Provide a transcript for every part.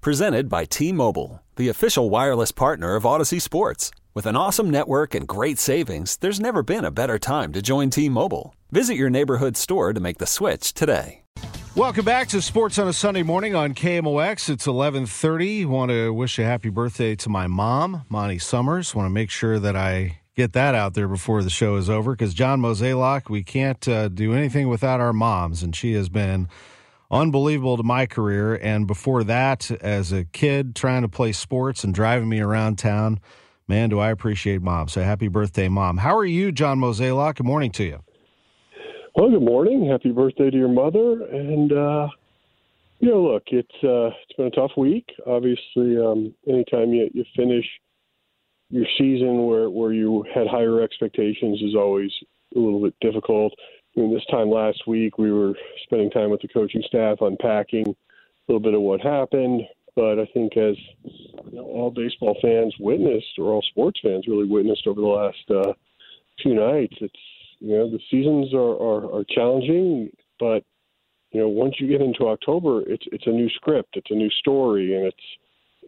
Presented by T Mobile, the official wireless partner of Audacy Sports. With an awesome network and great savings, there's never been a better time to join T Mobile. Visit your neighborhood store to make the switch today. Welcome back to Sports on a Sunday morning on KMOX. It's 11:30. Want to wish a happy birthday to my mom, Monty Summers. Want to make sure that I get that out there before the show is over because John Mozeliak, we can't uh, do anything without our moms, and she has been unbelievable to my career. And before that, as a kid trying to play sports and driving me around town, man, do I appreciate mom. So happy birthday, mom. How are you, John Mozeliak? Good morning to you. Well, good morning. Happy birthday to your mother. And, uh, you know, look, it's uh, it's been a tough week. Obviously, um, anytime you, you finish your season where, where you had higher expectations is always a little bit difficult. This time last week, we were spending time with the coaching staff unpacking a little bit of what happened. But I think as you know, all baseball fans witnessed, or all sports fans really witnessed over the last uh, few nights, it's you know the seasons are, are, are challenging, but you know once you get into October, it's it's a new script, it's a new story, and it's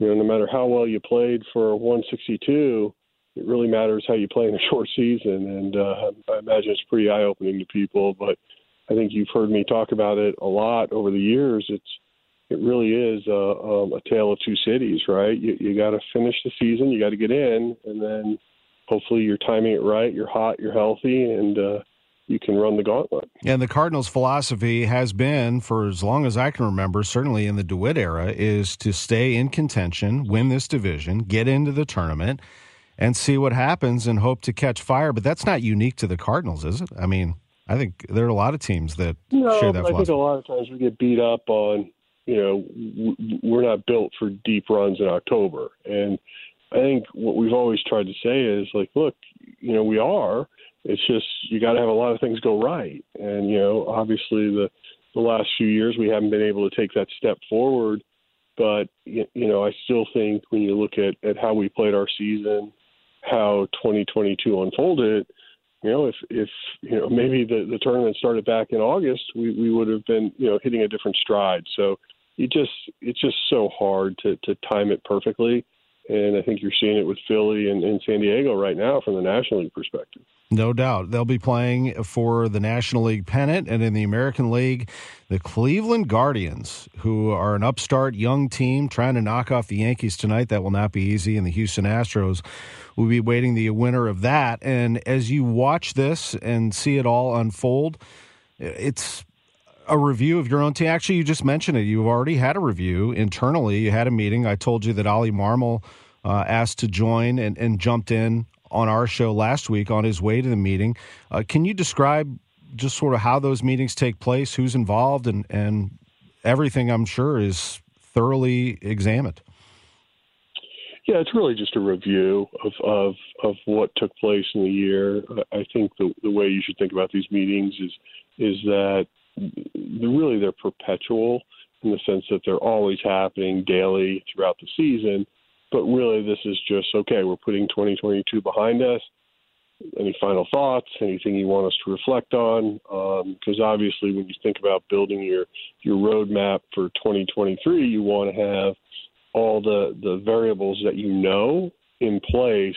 you know no matter how well you played for 162, it really matters how you play in a short season, and uh, I imagine it's pretty eye opening to people. But I think you've heard me talk about it a lot over the years. It's it really is a, a tale of two cities, right? You, you got to finish the season, you got to get in, and then hopefully you're timing it right. You're hot, you're healthy, and uh, you can run the gauntlet. And the Cardinals' philosophy has been, for as long as I can remember, certainly in the DeWitt era, is to stay in contention, win this division, get into the tournament and see what happens and hope to catch fire. But that's not unique to the Cardinals, is it? I mean, I think there are a lot of teams that no, share that I think a lot of times we get beat up on, you know, we're not built for deep runs in October. And I think what we've always tried to say is like, look, you know, we are. It's just you got to have a lot of things go right. And you know, obviously the the last few years we haven't been able to take that step forward. But you know, I still think when you look at at how we played our season how 2022 unfolded, you know, if if you know maybe the the tournament started back in August, we we would have been you know hitting a different stride. So you just it's just so hard to to time it perfectly. And I think you're seeing it with Philly and, and, San Diego right now from the National League perspective. No doubt. They'll be playing for the National League pennant and in the American League, the Cleveland Guardians, who are an upstart young team trying to knock off the Yankees tonight. That will not be easy. And the Houston Astros will be waiting the winner of that. And as you watch this and see it all unfold, it's a review of your own team. Actually, you just mentioned it. You've already had a review internally. You had a meeting. I told you that Ollie Marmol uh, asked to join and, and jumped in on our show last week on his way to the meeting. Uh, can you describe just sort of how those meetings take place, who's involved, and, and everything I'm sure is thoroughly examined? Yeah, it's really just a review of, of, of what took place in the year. I think the, the way you should think about these meetings is is that really they're perpetual in the sense that they're always happening daily throughout the season. But really, this is just okay. We're putting 2022 behind us. Any final thoughts? Anything you want us to reflect on? Because um, obviously, when you think about building your your roadmap for 2023, you want to have all the the variables that you know in place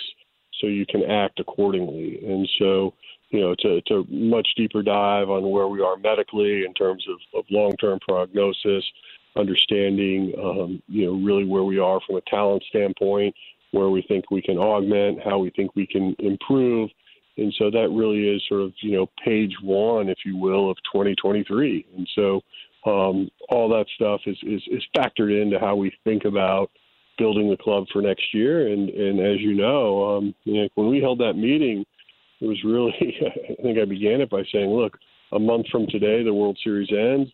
so you can act accordingly. And so, you know, to, to much deeper dive on where we are medically in terms of, of long-term prognosis, understanding, um, you know, really where we are from a talent standpoint, where we think we can augment, how we think we can improve. And so that really is sort of, you know, page one, if you will, of 2023. And so um, all that stuff is, is, is factored into how we think about building the club for next year. And, and as you know, um, you know, when we held that meeting, it was really, I think I began it by saying, look, a month from today, the World Series ends.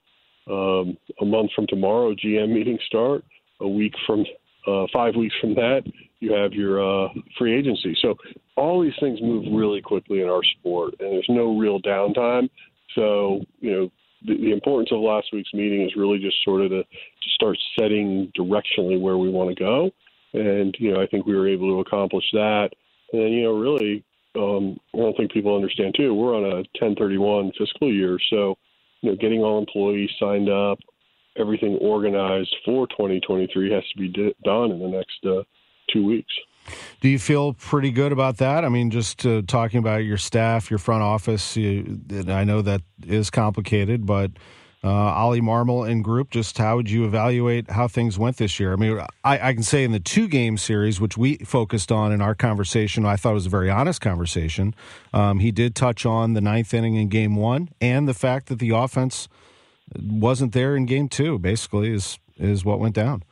Um, a month from tomorrow, GM meetings start. A week from uh, five weeks from that, you have your uh, free agency. So all these things move really quickly in our sport, and there's no real downtime. So you know, the, the importance of last week's meeting is really just sort of to, to start setting directionally where we want to go. And you know, I think we were able to accomplish that. And then, you know, really, um, I don't think people understand too. We're on a 1031 fiscal year, so you know, getting all employees signed up, everything organized for 2023 has to be di- done in the next uh, two weeks. Do you feel pretty good about that? I mean, just uh, talking about your staff, your front office, you, I know that is complicated, but uh, Ollie Marmol and group, just how would you evaluate how things went this year? I mean, I, I, can say in the two game series, which we focused on in our conversation, I thought it was a very honest conversation. Um, he did touch on the ninth inning in game one and the fact that the offense wasn't there in game two, basically, is, is what went down.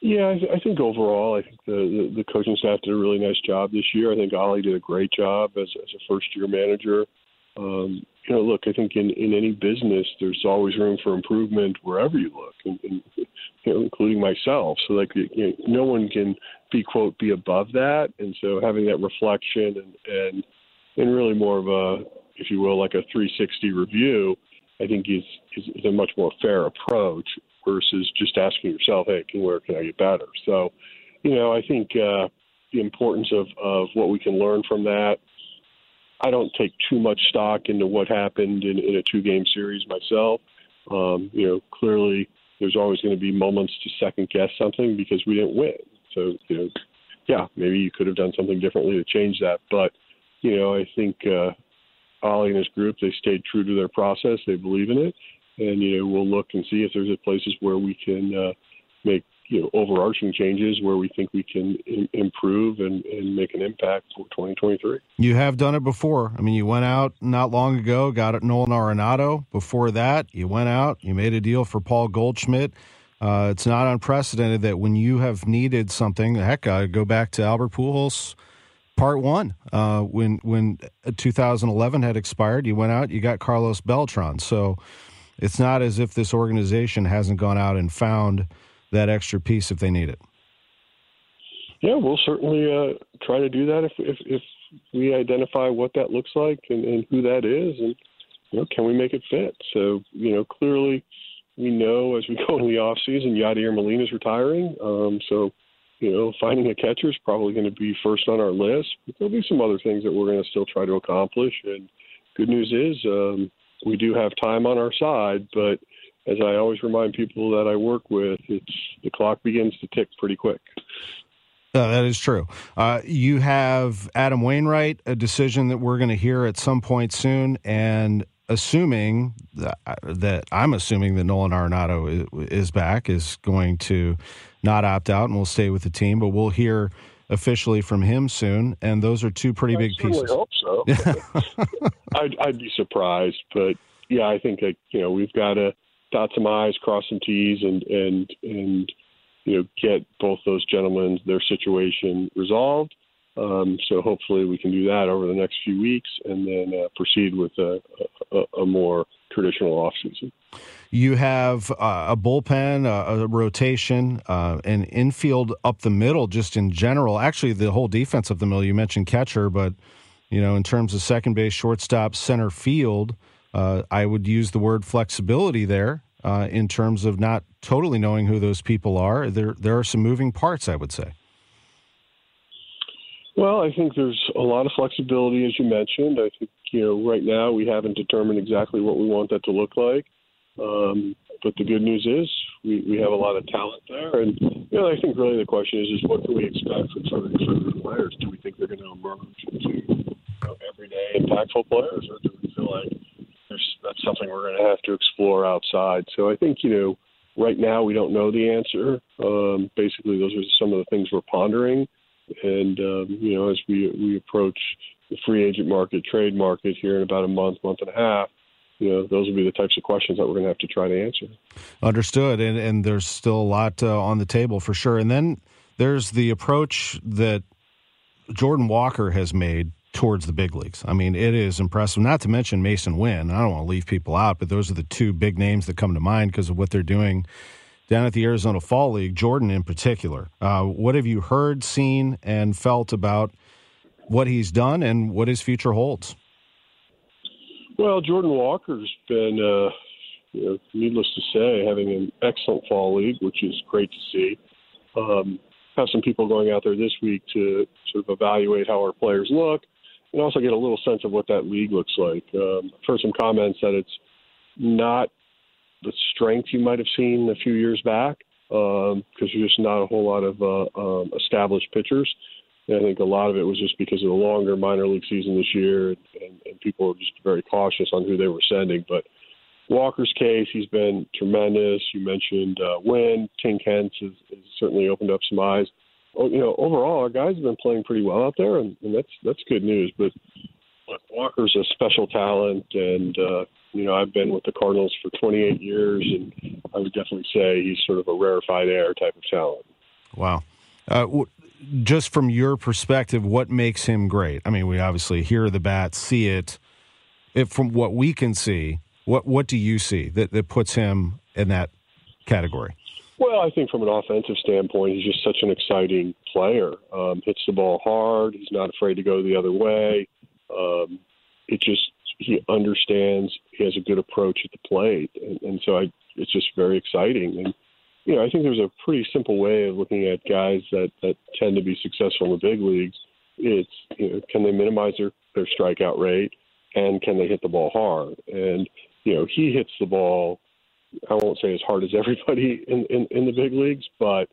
Yeah, I, I think overall, I think the, the, the coaching staff did a really nice job this year. I think Ollie did a great job as, as a first year manager. Um, you know, look, I think in, in any business, there's always room for improvement wherever you look, and, and you know, including myself. So, like, you know, no one can be quote be above that, and so having that reflection and and and really more of a, if you will, like a 360 review, I think is is, is a much more fair approach versus just asking yourself, hey, can where can I get better? So, you know, I think uh, the importance of of what we can learn from that I don't take too much stock into what happened in, in a two game series myself. Um, you know, clearly there's always going to be moments to second guess something because we didn't win. So, you know, yeah, maybe you could have done something differently to change that. But, you know, I think uh, Ollie and his group, they stayed true to their process. They believe in it. And, you know, we'll look and see if there's places where we can uh, make you know overarching changes where we think we can in, improve and, and make an impact for 2023. You have done it before. I mean, you went out not long ago, got it Nolan Arenado. Before that, you went out, you made a deal for Paul Goldschmidt. Uh, it's not unprecedented that when you have needed something, heck, I go back to Albert Pujols part one. Uh, when when 2011 had expired, you went out, you got Carlos Beltran. So it's not as if this organization hasn't gone out and found that extra piece if they need it. Yeah, we'll certainly uh, try to do that if, if, if we identify what that looks like and, and who that is, and you know, can we make it fit? So you know, clearly, we know as we go into the off season, Yadier Molina is retiring. Um, so you know, finding a catcher is probably going to be first on our list. But there'll be some other things that we're going to still try to accomplish. And good news is um, we do have time on our side, but as I always remind people that I work with, it's the clock begins to tick pretty quick. Uh, that is true. Uh, you have Adam Wainwright, a decision that we're going to hear at some point soon, and assuming that, that, I'm assuming that Nolan Arenado is, is, back, is going to not opt out and will stay with the team, but we'll hear officially from him soon. And those are two pretty I big pieces. I hope so. I'd, I'd, be surprised, but yeah, I think that, you know we've got to dot some I's, cross some T's, and and and you know get both those gentlemen their situation resolved. Um, so hopefully we can do that over the next few weeks, and then uh, proceed with a, a, a, more traditional offseason. You have uh, a bullpen, a, a rotation, uh, an infield up the middle, just in general. Actually, the whole defense of the middle. You mentioned catcher, but you know, in terms of second base, shortstop, center field, uh, I would use the word flexibility there uh, in terms of not totally knowing who those people are. There, there are some moving parts, I would say. Well, I think there's a lot of flexibility, as you mentioned. I think you know right now we haven't determined exactly what we want that to look like. Um, but the good news is we, we have a lot of talent there, and you know I think really the question is is what do we expect from some of these players? Do we think they're going to emerge into you know, everyday impactful players, or do we feel like that's something we're going to have to explore outside. So I think you know right now we don't know the answer. Um, basically, those are some of the things we're pondering, and um, you know as we we approach the free agent market, trade market here in about a month, month and a half. You know, those will be the types of questions that we're going to have to try to answer. Understood, and and there's still a lot uh, on the table for sure. And then there's the approach that Jordan Walker has made towards the big leagues. I mean, it is impressive. Not to mention Masyn Winn. I don't want to leave people out, but those are the two big names that come to mind because of what they're doing down at the Arizona Fall League, Jordan in particular. Uh, what have you heard, seen, and felt about what he's done and what his future holds? Well, Jordan Walker's been, uh, you know, needless to say, having an excellent fall league, which is great to see. Um, have some people going out there this week to sort of evaluate how our players look and also get a little sense of what that league looks like. Um, heard some comments that it's not the strength you might have seen a few years back because um, there's just not a whole lot of uh, um, established pitchers. And I think a lot of it was just because of the longer minor league season this year, and, and people were just very cautious on who they were sending. But Walker's case, he's been tremendous. You mentioned uh, Winn, Tink Hence has, has certainly opened up some eyes. Oh, you know, overall, our guys have been playing pretty well out there, and, and that's that's good news. But Walker's a special talent, and uh, you know, I've been with the Cardinals for 28 years, and I would definitely say he's sort of a rarefied air type of talent. Wow. Uh, w- just from your perspective, what makes him great? I mean, we obviously hear the bat, see it. If from what we can see, what what do you see that, that puts him in that category? Well, I think from an offensive standpoint, he's just such an exciting player. Um, hits the ball hard. He's not afraid to go the other way. Um, it just he understands. He has a good approach at the plate, and, and so I, it's just very exciting. And you know, I think there's a pretty simple way of looking at guys that that tend to be successful in the big leagues. It's you know, can they minimize their their strikeout rate, and can they hit the ball hard? And you know, he hits the ball I won't say as hard as everybody in in, in the big leagues, but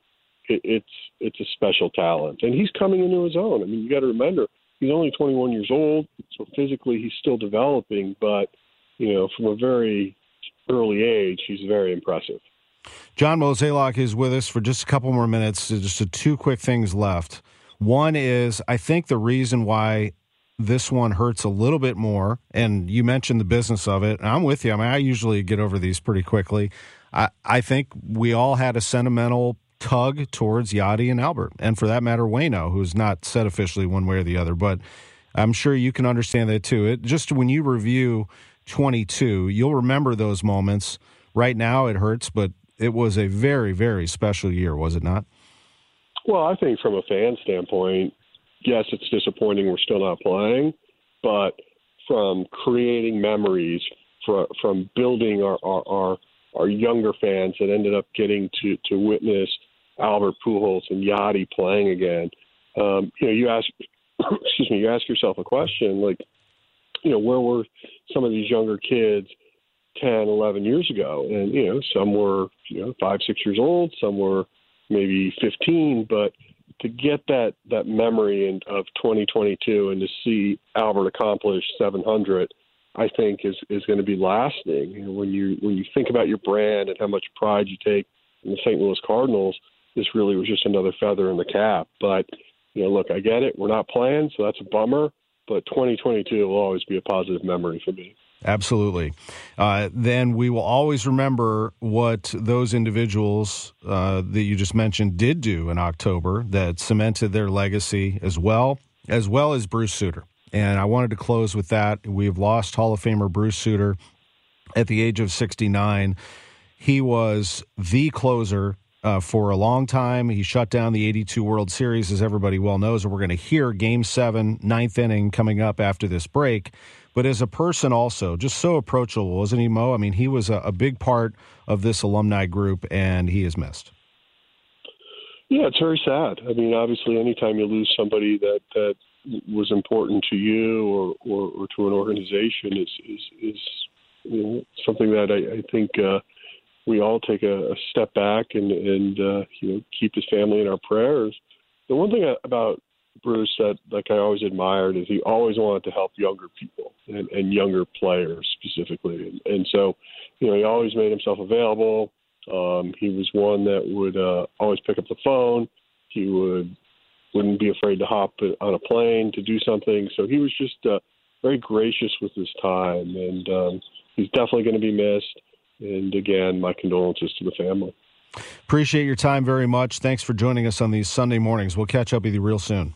it, it's it's a special talent, and he's coming into his own. I mean, you got to remember he's only 21 years old, so physically he's still developing, but you know, from a very early age, he's very impressive. John Mozeliak is with us for just a couple more minutes. Just two quick things left. One is I think the reason why this one hurts a little bit more. And you mentioned the business of it. I'm with you. I mean, I usually get over these pretty quickly. I, I think we all had a sentimental tug towards Yadi and Albert, and for that matter, Wayno, who's not said officially one way or the other, but I'm sure you can understand that too. It just when you review 22, you'll remember those moments. Right now, it hurts, but it was a very, very special year, was it not? Well, I think from a fan standpoint, yes, it's disappointing we're still not playing, but from creating memories, from, from building our, our, our, our younger fans that ended up getting to, to witness Albert Pujols and Yadi playing again. Um, you know, you ask, excuse me, you ask yourself a question like, you know, where were some of these younger kids 10, 11 years ago? And, you know, some were, you know, five, six years old, some were maybe 15, but to get that that memory in, of 2022 and to see Albert accomplish 700, I think is is going to be lasting. You know, when you when you think about your brand and how much pride you take in the St. Louis Cardinals, this really was just another feather in the cap. But you know, look, I get it. We're not playing, so that's a bummer. But 2022 will always be a positive memory for me. Absolutely. Uh, then we will always remember what those individuals uh, that you just mentioned did do in October that cemented their legacy as well, as well as Bruce Sutter. And I wanted to close with that. We've lost Hall of Famer Bruce Sutter at the age of 69. He was the closer uh, for a long time. He shut down the 82 World Series, as everybody well knows. And we're going to hear Game 7, ninth inning, coming up after this break but as a person also just so approachable wasn't he mo? I mean he was a, a, big part of this alumni group and he is missed. Yeah it's very sad. I mean obviously anytime you lose somebody that that was important to you or or, or to an organization is is is you know, something that i, I think uh we all take a, a step back and and uh you know keep his family in our prayers. The one thing about Bruce that like I always admired is he always wanted to help younger people and, and younger players specifically, and, and so you know he always made himself available. Um, he was one that would uh, always pick up the phone. He would wouldn't be afraid to hop on a plane to do something. So he was just uh, very gracious with his time, and um, he's definitely going to be missed. And again, my condolences to the family. Appreciate your time very much. Thanks for joining us on these Sunday mornings. We'll catch up with you real soon.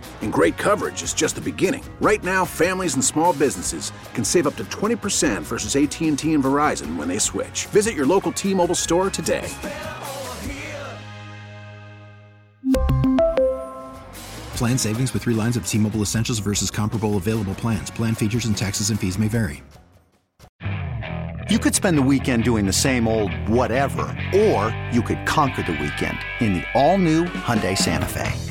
And great coverage is just the beginning. Right now, families and small businesses can save up to 20% versus AT&T and Verizon when they switch. Visit your local T-Mobile store today. Plan savings with 3 lines of T-Mobile Essentials versus comparable available plans. Plan features and taxes and fees may vary. You could spend the weekend doing the same old whatever, or you could conquer the weekend in the all-new Hyundai Santa Fe.